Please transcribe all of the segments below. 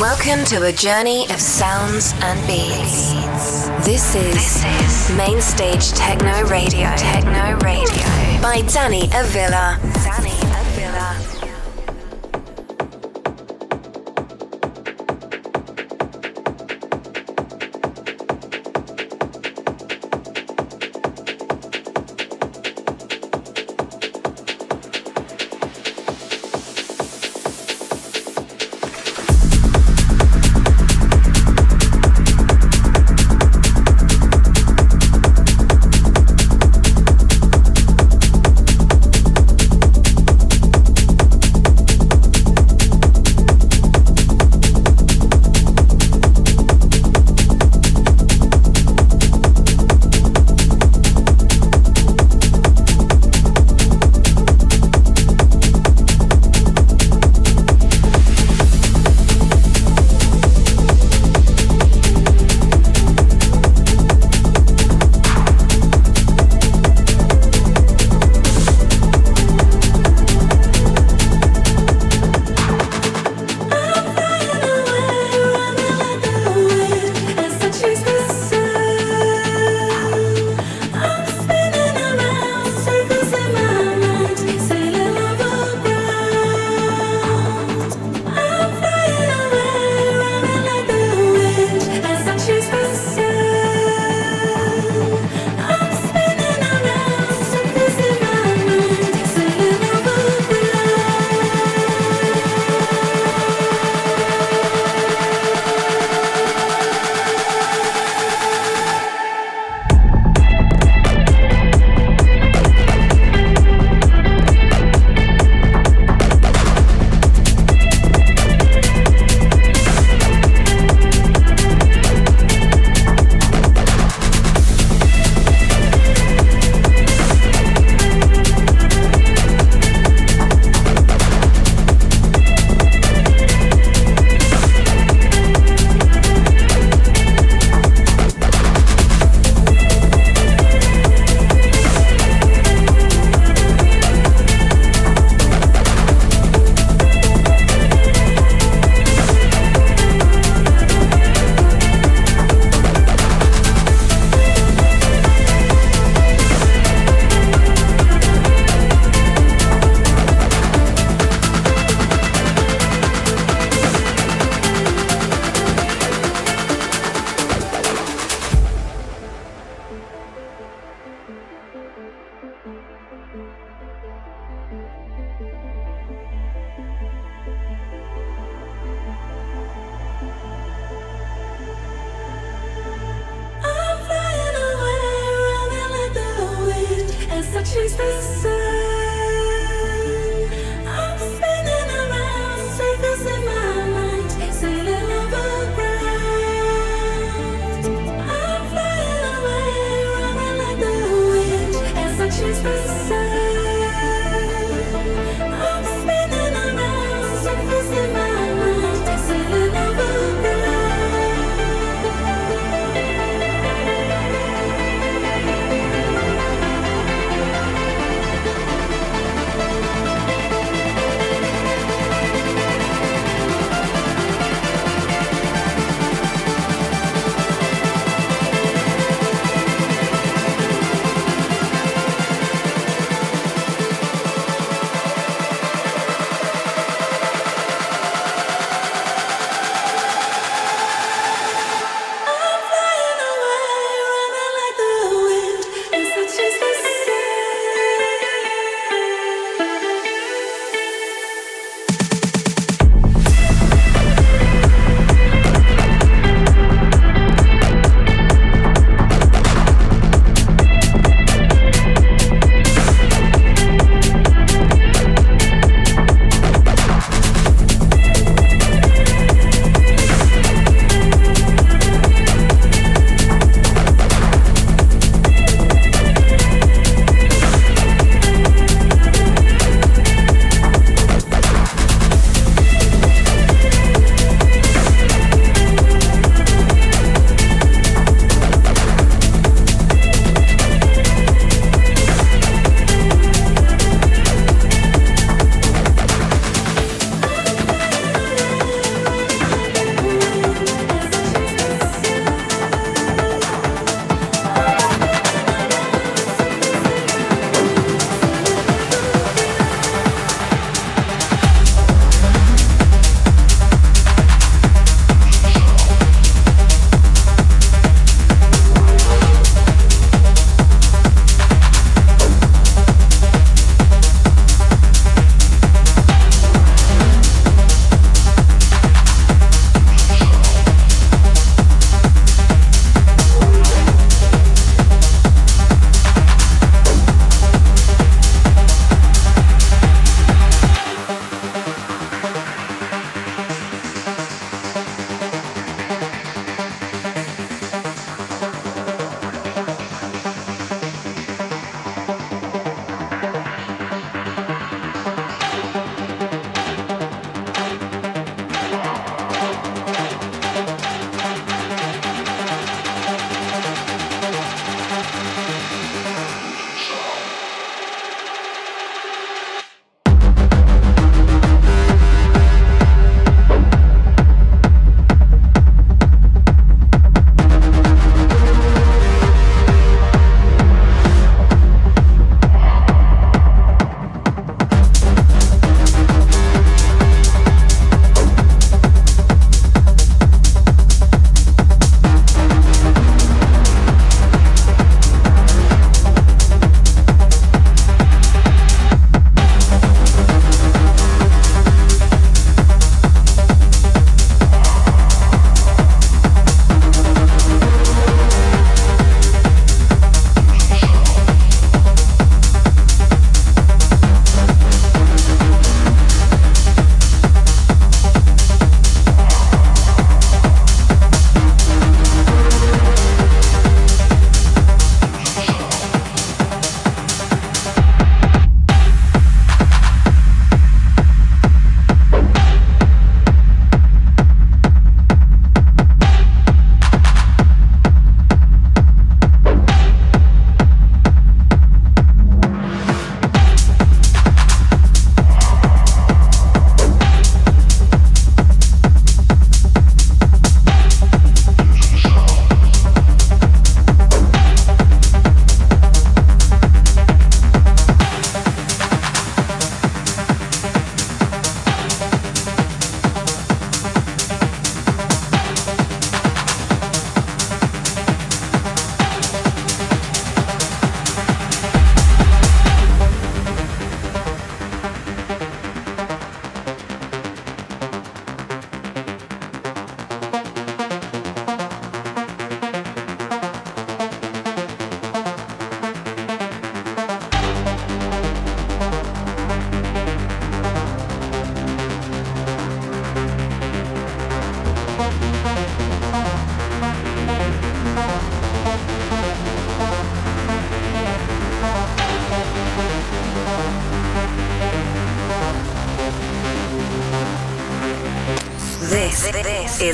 Welcome to a journey of sounds and beats. This is Mainstage Techno Radio. Techno Radio by Danny Avila. Danny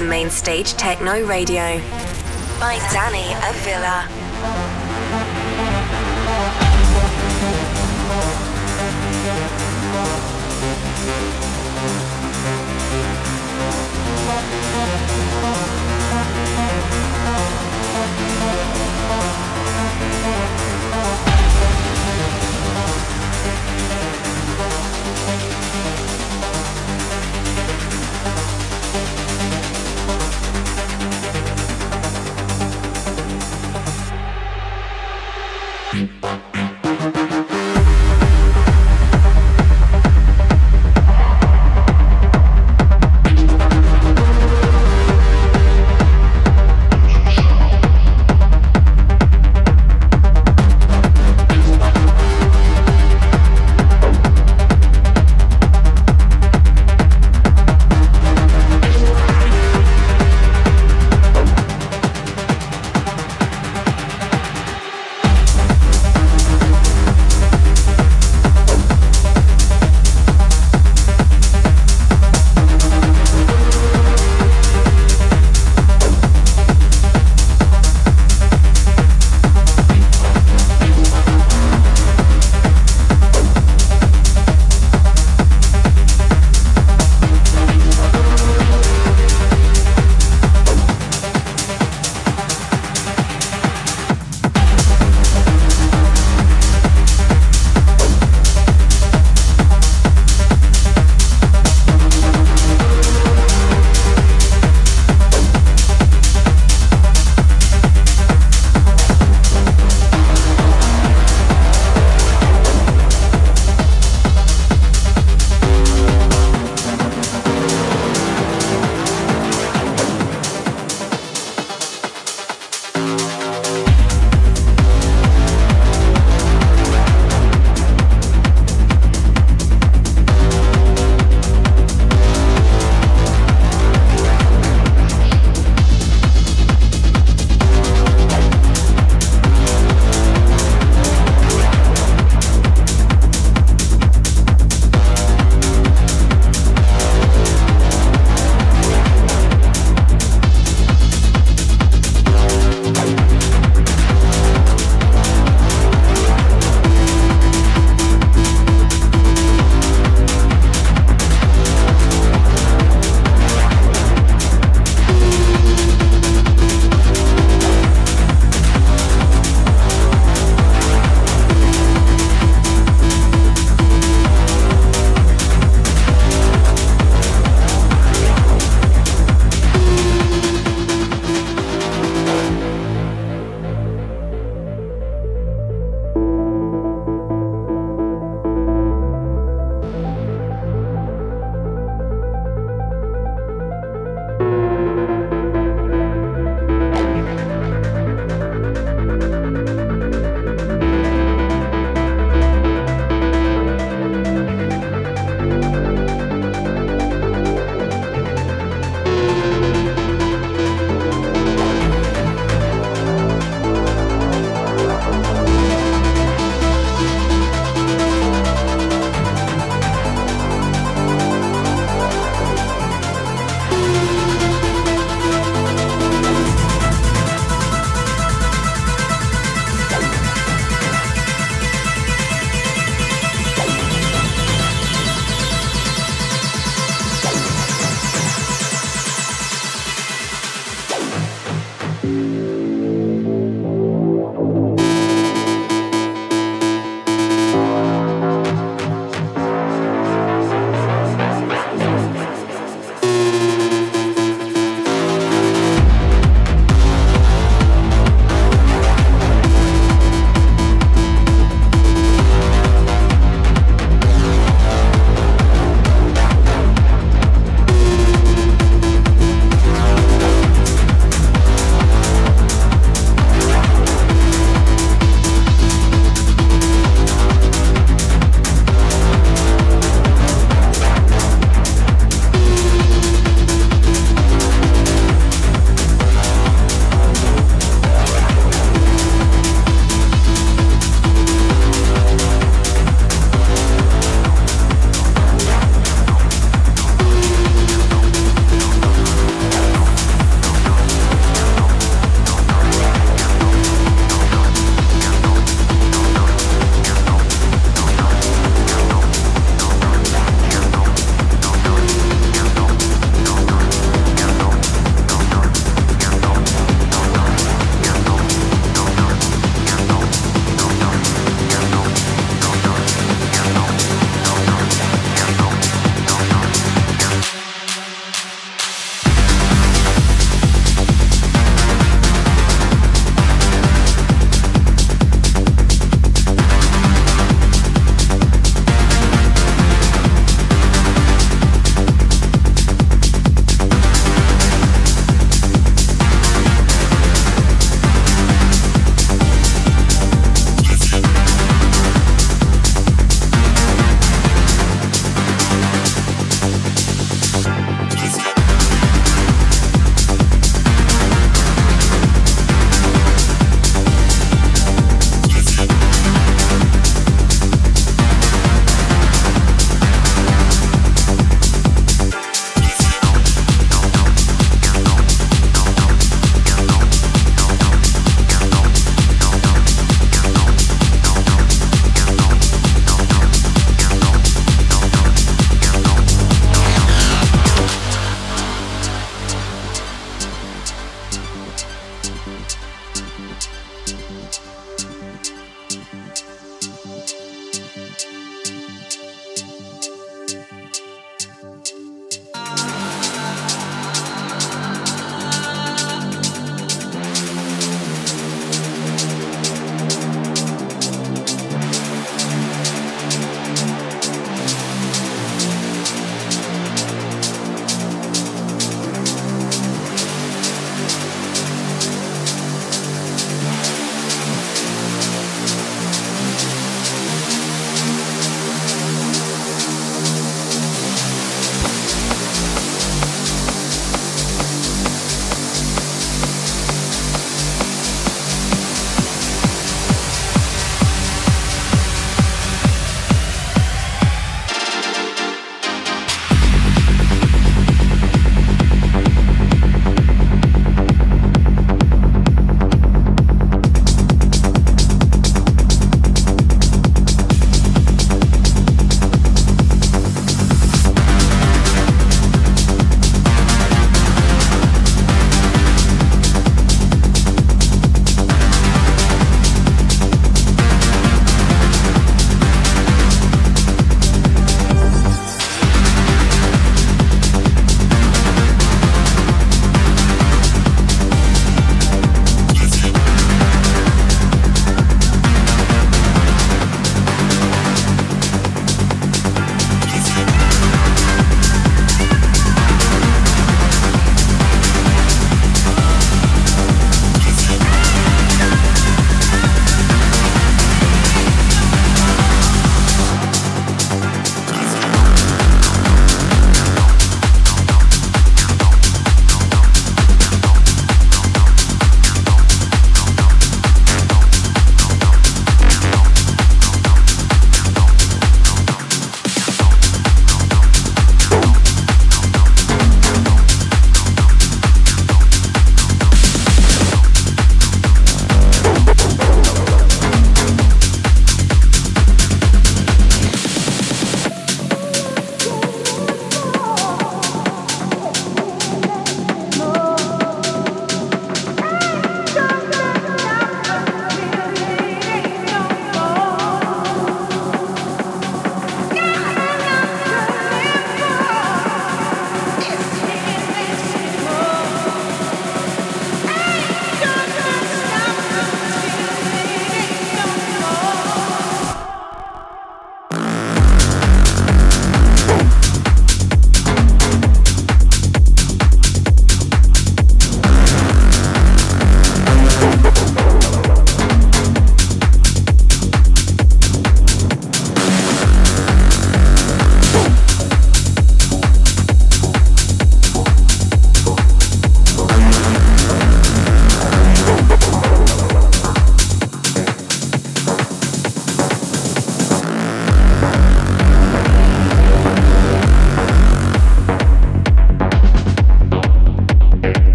Mainstage Techno Radio by Danny Avila. Mm-hmm.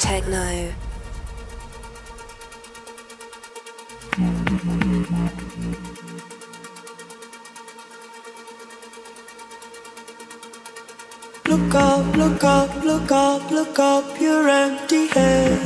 techno. Look up, look up, look up, look up your empty head.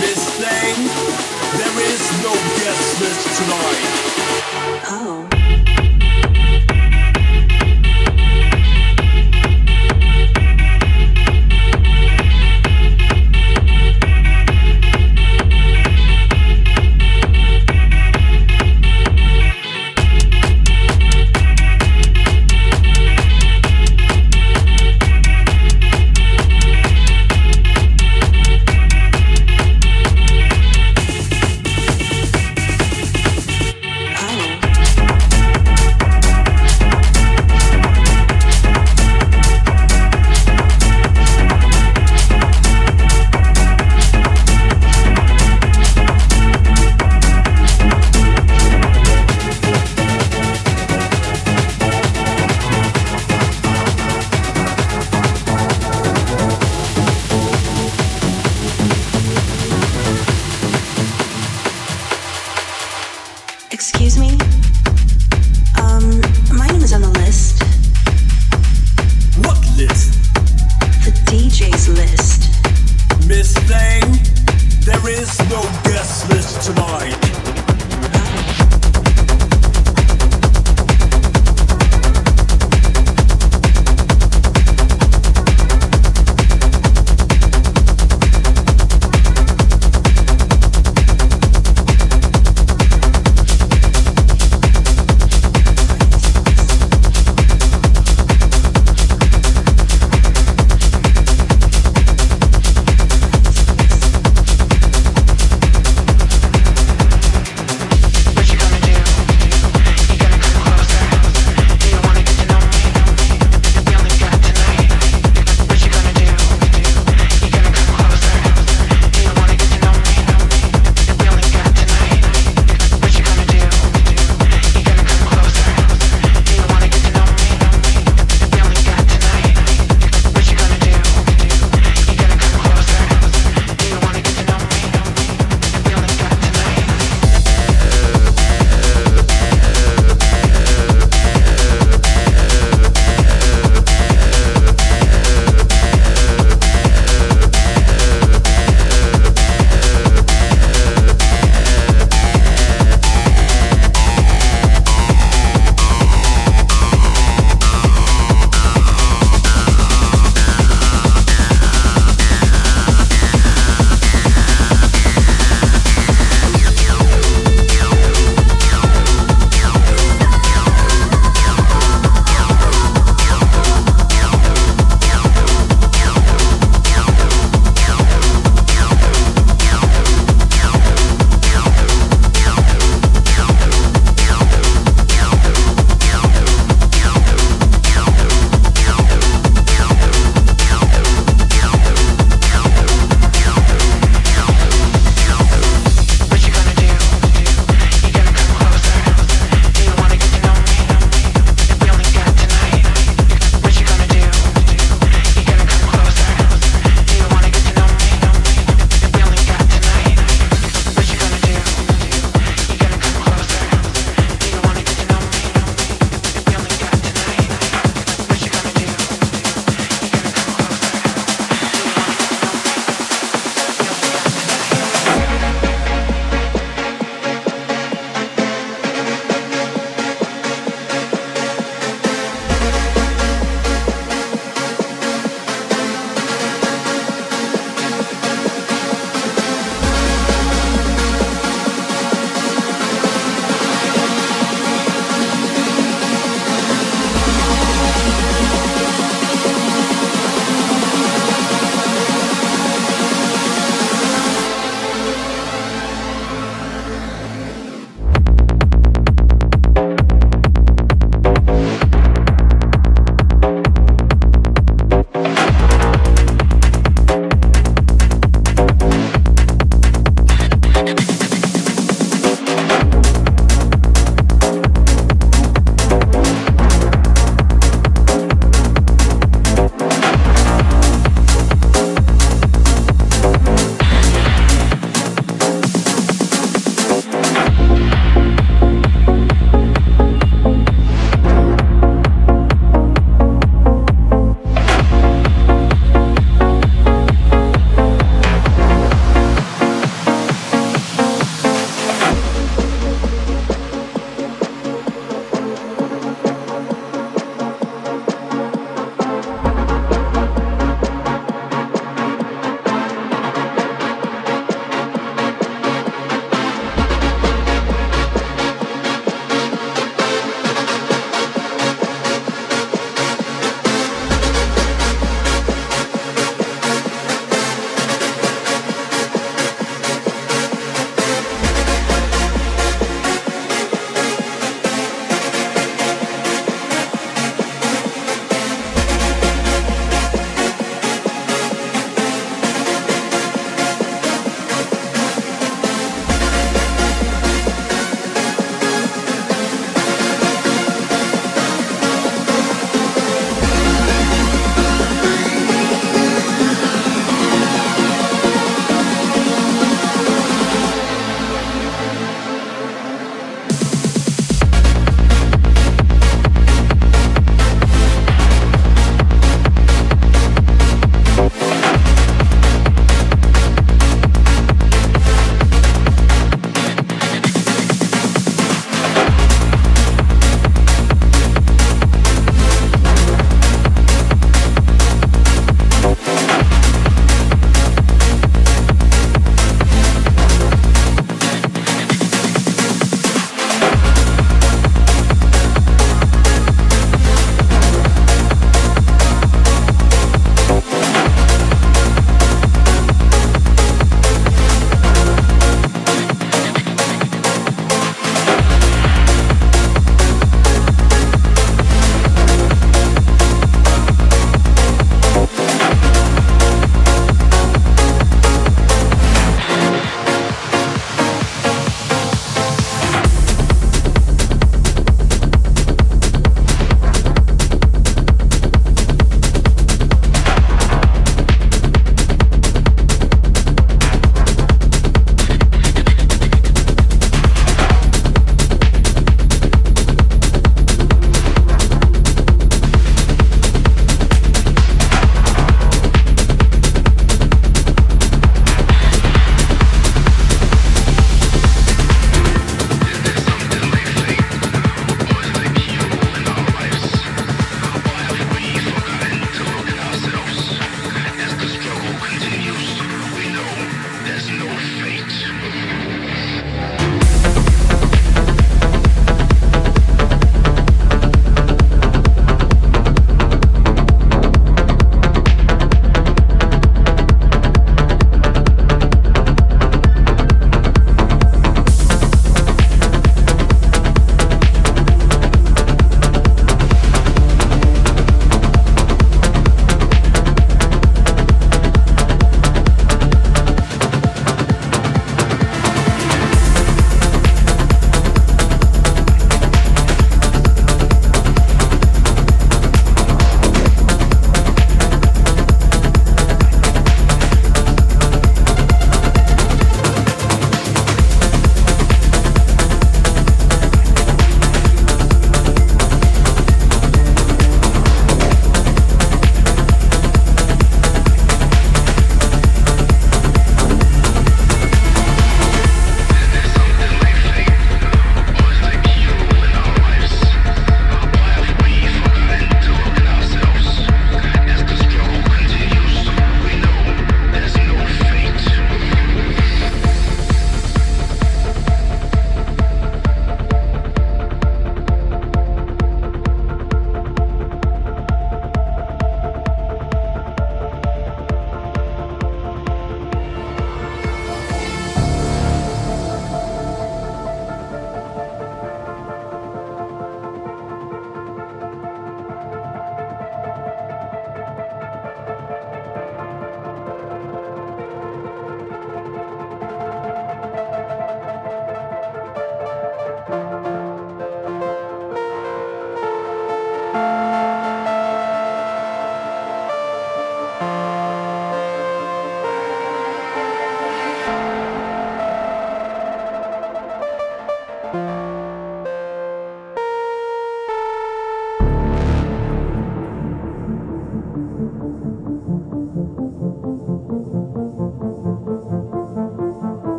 Miss Thing, there is no guest list tonight. Oh.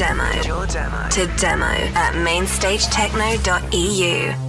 Demo, your demo. to demo at mainstagetechno.eu.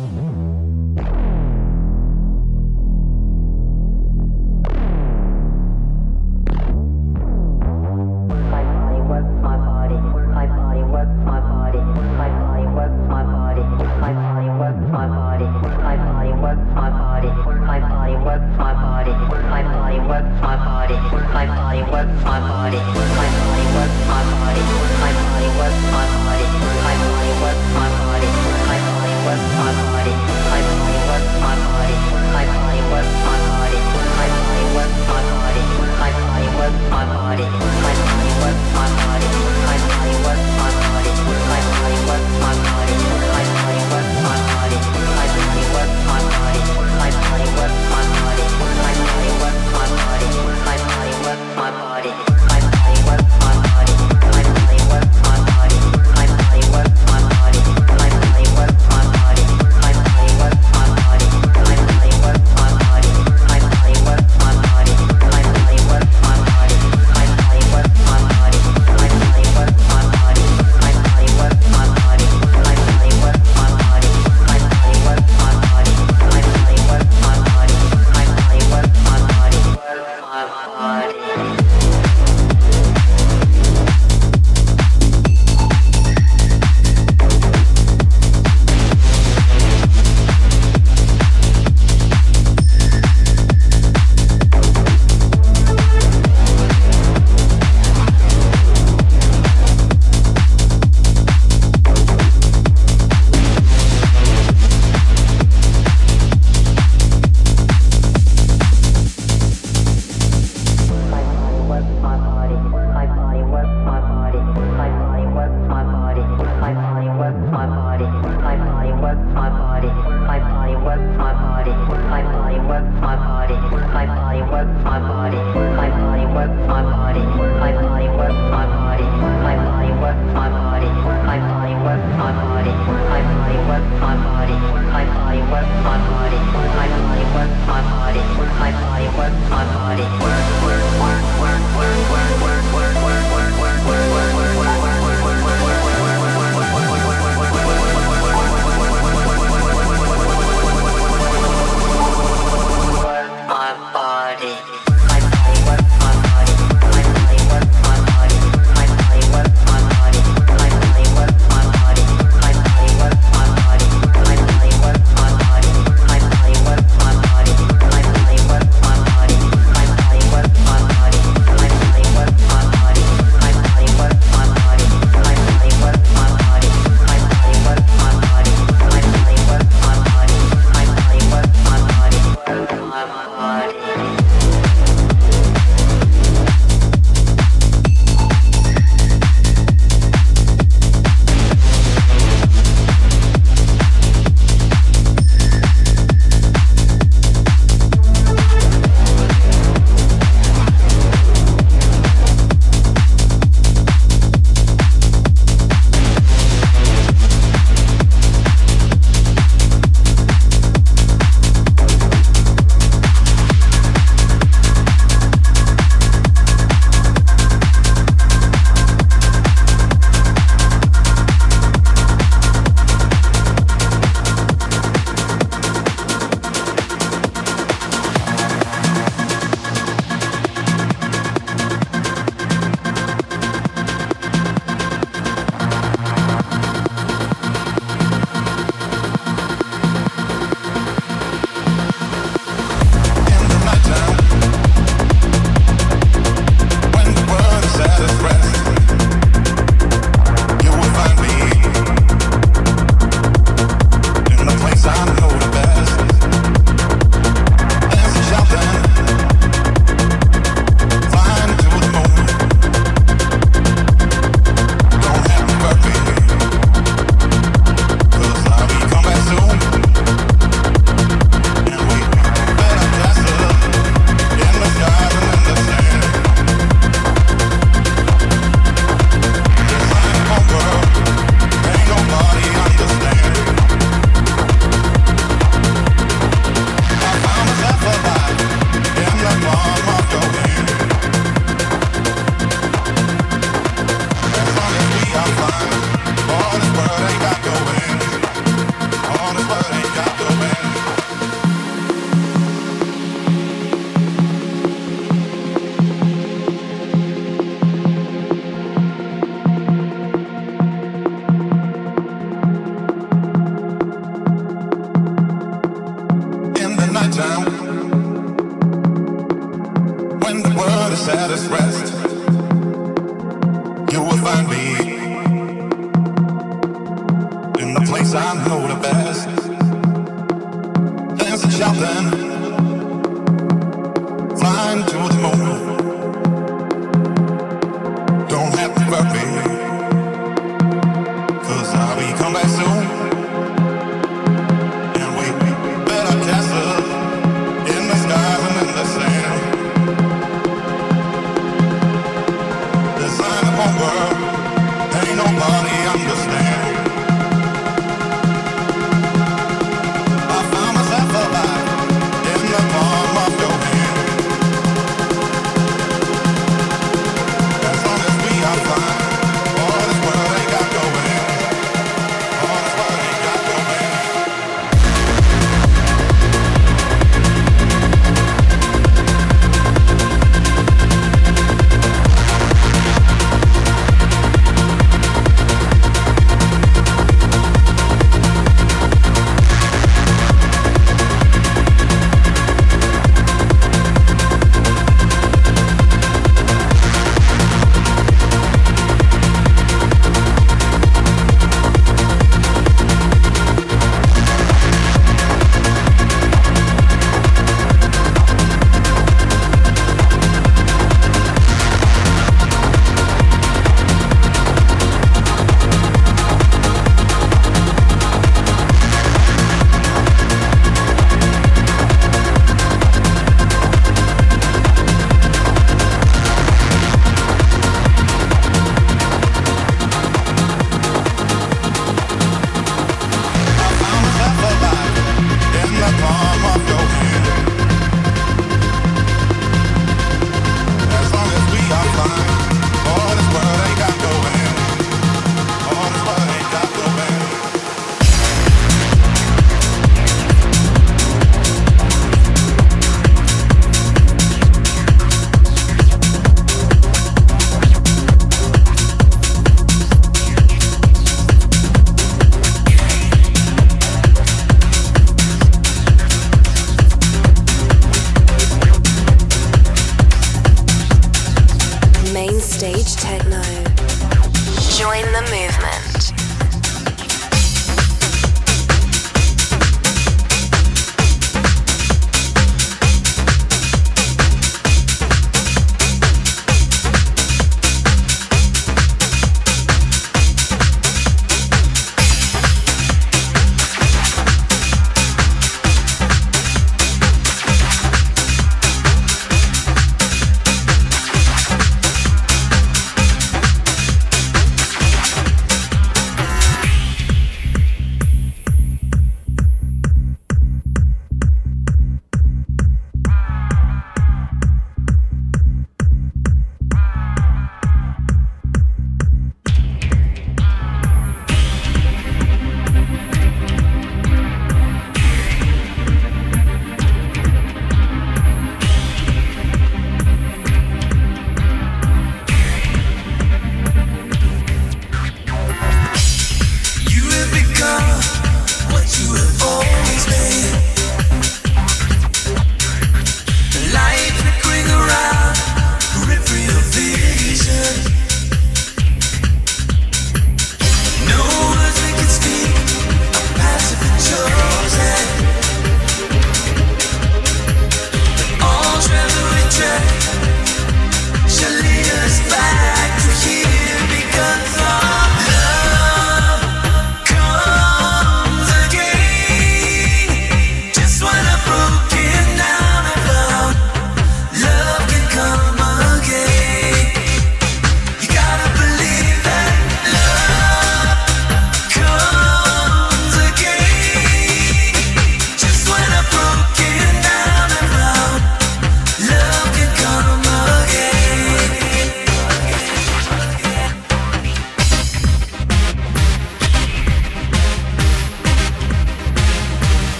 Join the movement.